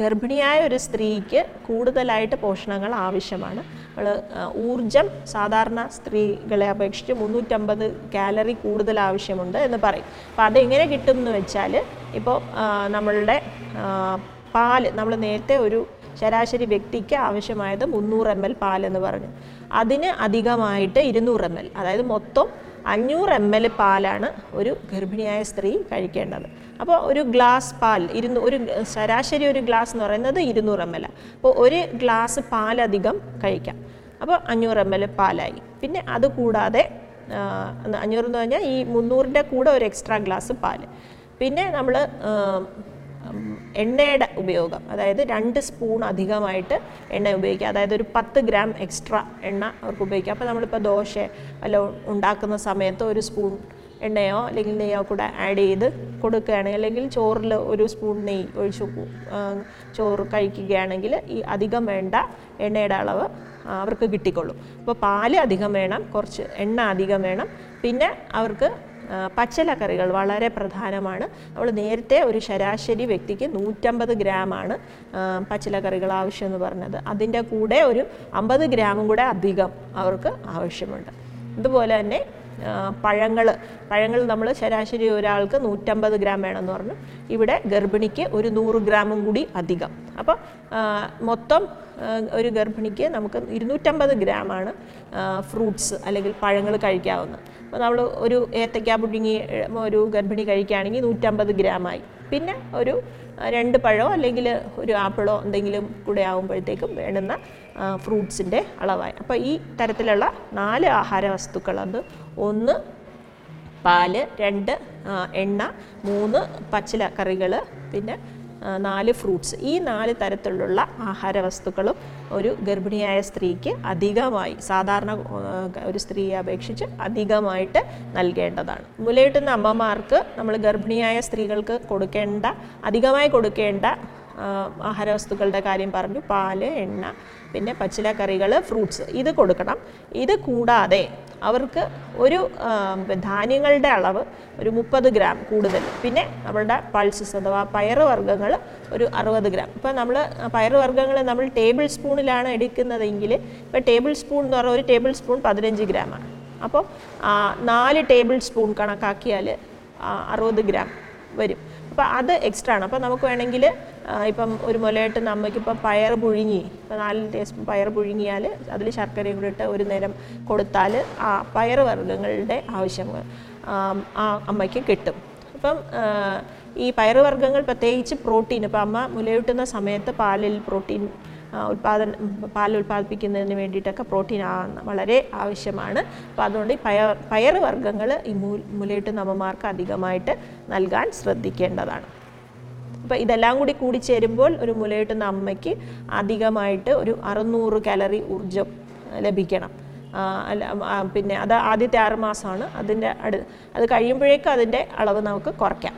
ഗർഭിണിയായ ഒരു സ്ത്രീക്ക് കൂടുതലായിട്ട് പോഷണങ്ങൾ ആവശ്യമാണ്. നമ്മൾ ഊർജം സാധാരണ സ്ത്രീകളെ അപേക്ഷിച്ച് മുന്നൂറ്റമ്പത് കാലറി കൂടുതൽ ആവശ്യമുണ്ട് എന്ന് പറയും. അപ്പോൾ അതെങ്ങനെ കിട്ടും എന്ന് വെച്ചാൽ ഇപ്പോൾ നമ്മളുടെ പാൽ നമ്മൾ നേരത്തെ ഒരു ശരാശരി വ്യക്തിക്ക് ആവശ്യമായത് മുന്നൂറ് എം എൽ പാലെന്ന് പറഞ്ഞു. അതിന് അധികമായിട്ട് ഇരുന്നൂറ് എം എൽ അതായത് മൊത്തം അഞ്ഞൂറ് എം എൽ പാലാണ് ഒരു ഗർഭിണിയായ സ്ത്രീ കഴിക്കേണ്ടത്. അപ്പോൾ ഒരു ഗ്ലാസ് പാൽ ഇരുന്ന് ഒരു ശരാശരി ഒരു ഗ്ലാസ് എന്ന് പറയുന്നത് ഇരുന്നൂറ് എം എൽ അപ്പോൾ ഒരു ഗ്ലാസ് പാലധികം കഴിക്കാം. അപ്പോൾ അഞ്ഞൂറ് എം എൽ പാലായി. പിന്നെ അത് കൂടാതെ അഞ്ഞൂറ് എന്ന് പറഞ്ഞാൽ ഈ മുന്നൂറിന്റെ കൂടെ ഒരു എക്സ്ട്രാ ഗ്ലാസ് പാൽ പിന്നെ നമ്മൾ എണ്ണയുടെ ഉപയോഗം. അതായത് രണ്ട് സ്പൂൺ അധികമായിട്ട് എണ്ണ ഉപയോഗിക്കുക. അതായത് ഒരു പത്ത് ഗ്രാം എക്സ്ട്രാ എണ്ണ അവർക്ക് ഉപയോഗിക്കുക. അപ്പോൾ നമ്മളിപ്പോൾ ദോശ വല്ല ഉണ്ടാക്കുന്ന സമയത്ത് ഒരു സ്പൂൺ എണ്ണയോ അല്ലെങ്കിൽ നെയ്യോ കൂടെ ആഡ് ചെയ്ത് കൊടുക്കുകയാണെങ്കിൽ അല്ലെങ്കിൽ ചോറിൽ ഒരു സ്പൂൺ നെയ്യ് ഒഴിച്ച് ചോറ് കഴിക്കുകയാണെങ്കിൽ ഈ അധികം വേണ്ട എണ്ണയുടെ അളവ് അവർക്ക് കിട്ടിക്കൊള്ളും. അപ്പോൾ പാൽ അധികം വേണം കുറച്ച് എണ്ണ അധികം വേണം. പിന്നെ അവർക്ക് പച്ചിലക്കറികൾ വളരെ പ്രധാനമാണ്. നമ്മൾ നേരത്തെ ഒരു ശരാശരി വ്യക്തിക്ക് നൂറ്റമ്പത് ഗ്രാമാണ് പച്ചിലക്കറികൾ ആവശ്യമെന്ന് പറഞ്ഞത്. അതിന്റെ കൂടെ ഒരു അമ്പത് ഗ്രാമും കൂടെ അധികം അവർക്ക് ആവശ്യമുണ്ട്. അതുപോലെ തന്നെ പഴങ്ങൾ പഴങ്ങൾ നമ്മൾ ശരാശരി ഒരാൾക്ക് നൂറ്റമ്പത് ഗ്രാം വേണമെന്ന് പറഞ്ഞു. ഇവിടെ ഗർഭിണിക്ക് ഒരു നൂറ് ഗ്രാമും കൂടി അധികം. അപ്പോൾ മൊത്തം ഒരു ഗർഭിണിക്ക് നമുക്ക് ഇരുന്നൂറ്റമ്പത് ഗ്രാമാണ് ഫ്രൂട്ട്സ് അല്ലെങ്കിൽ പഴങ്ങൾ കഴിക്കാവുന്നത്. അപ്പോൾ നമ്മൾ ഒരു ഏത്തയ്ക്ക പുഴുങ്ങി ഒരു ഗർഭിണി കഴിക്കുകയാണെങ്കിൽ നൂറ്റമ്പത് ഗ്രാമായി. പിന്നെ ഒരു രണ്ട് പഴമോ അല്ലെങ്കിൽ ഒരു ആപ്പിളോ എന്തെങ്കിലും കൂടെ ആകുമ്പോഴത്തേക്കും വേണ്ടുന്ന ഫ്രൂട്ട്സിന്റെ അളവായി. അപ്പോൾ ഈ തരത്തിലുള്ള നാല് ആഹാര വസ്തുക്കൾ അത് ഒന്ന് പാൽ രണ്ട് എണ്ണ മൂന്ന് പച്ചില കറികൾ പിന്നെ നാല് ഫ്രൂട്ട്സ്. ഈ നാല് തരത്തിലുള്ള ആഹാര വസ്തുക്കളും ഒരു ഗർഭിണിയായ സ്ത്രീക്ക് അധികമായി സാധാരണ ഒരു സ്ത്രീയെ അപേക്ഷിച്ച് അധികമായിട്ട് നൽകേണ്ടതാണ്. മുലയിട്ടുന്ന അമ്മമാർക്ക് നമ്മൾ ഗർഭിണിയായ സ്ത്രീകൾക്ക് കൊടുക്കേണ്ട അധികമായി കൊടുക്കേണ്ട ആഹാരവസ്തുക്കളുടെ കാര്യം പറഞ്ഞു. പാൽ എണ്ണ പിന്നെ പച്ചിലക്കറികൾ ഫ്രൂട്ട്സ് ഇത് കൊടുക്കണം. ഇത് കൂടാതെ അവർക്ക് ഒരു ധാന്യങ്ങളുടെ അളവ് ഒരു മുപ്പത് ഗ്രാം കൂടുതൽ. പിന്നെ നമ്മളുടെ പൾസസ് അഥവാ പയറുവർഗങ്ങൾ ഒരു അറുപത് ഗ്രാം. ഇപ്പോൾ നമ്മൾ പയറുവർഗങ്ങൾ നമ്മൾ ടേബിൾ സ്പൂണിലാണ് എടുക്കുന്നതെങ്കിൽ ഇപ്പോൾ ടേബിൾ സ്പൂൺ എന്ന് പറഞ്ഞാൽ ഒരു ടേബിൾ സ്പൂൺ പതിനഞ്ച് ഗ്രാമാണ് അപ്പോൾ നാല് ടേബിൾ സ്പൂൺ കണക്കാക്കിയാൽ അറുപത് ഗ്രാം വരും. അപ്പോൾ അത് എക്സ്ട്രാ ആണ്. അപ്പോൾ നമുക്ക് വേണമെങ്കിൽ ഇപ്പം ഒരു മുലയിട്ട് ഇപ്പം പയർ പുഴുങ്ങി. ഇപ്പം നാല് ടീസ്പൂൺ പയർ പുഴുങ്ങിയാൽ അതിൽ ശർക്കരയും കൂടി ഇട്ട് ഒരു നേരം കൊടുത്താൽ ആ പയർ വർഗങ്ങളുടെ ആവശ്യം ആ അമ്മയ്ക്ക് കിട്ടും. അപ്പം ഈ പയറുവർഗങ്ങൾ പ്രത്യേകിച്ച് പ്രോട്ടീൻ ഇപ്പം അമ്മ മുലയൂട്ടുന്ന സമയത്ത് പാലിൽ പ്രോട്ടീൻ ഉൽപാദന പാൽ ഉൽപ്പാദിപ്പിക്കുന്നതിന് വേണ്ടിയിട്ടൊക്കെ പ്രോട്ടീൻ വളരെ ആവശ്യമാണ്. അപ്പോൾ അതുകൊണ്ട് ഈ പയർ പയർ വർഗങ്ങൾ ഈ മുലയൂട്ടുന്ന അമ്മമാർക്ക് അധികമായിട്ട് നൽകാൻ ശ്രദ്ധിക്കേണ്ടതാണ്. അപ്പോൾ ഇതെല്ലാം കൂടി കൂടി ചേരുമ്പോൾ ഒരു മുലയൂട്ടുന്ന അമ്മയ്ക്ക് അധികമായിട്ട് ഒരു അറുന്നൂറ് കാലറി ഊർജം ലഭിക്കണം. പിന്നെ അത് ആദ്യത്തെ ആറ് മാസമാണ്. അതിന്റെ അടു അത് കഴിയുമ്പോഴേക്കും അതിന്റെ അളവ് നമുക്ക് കുറയ്ക്കാം.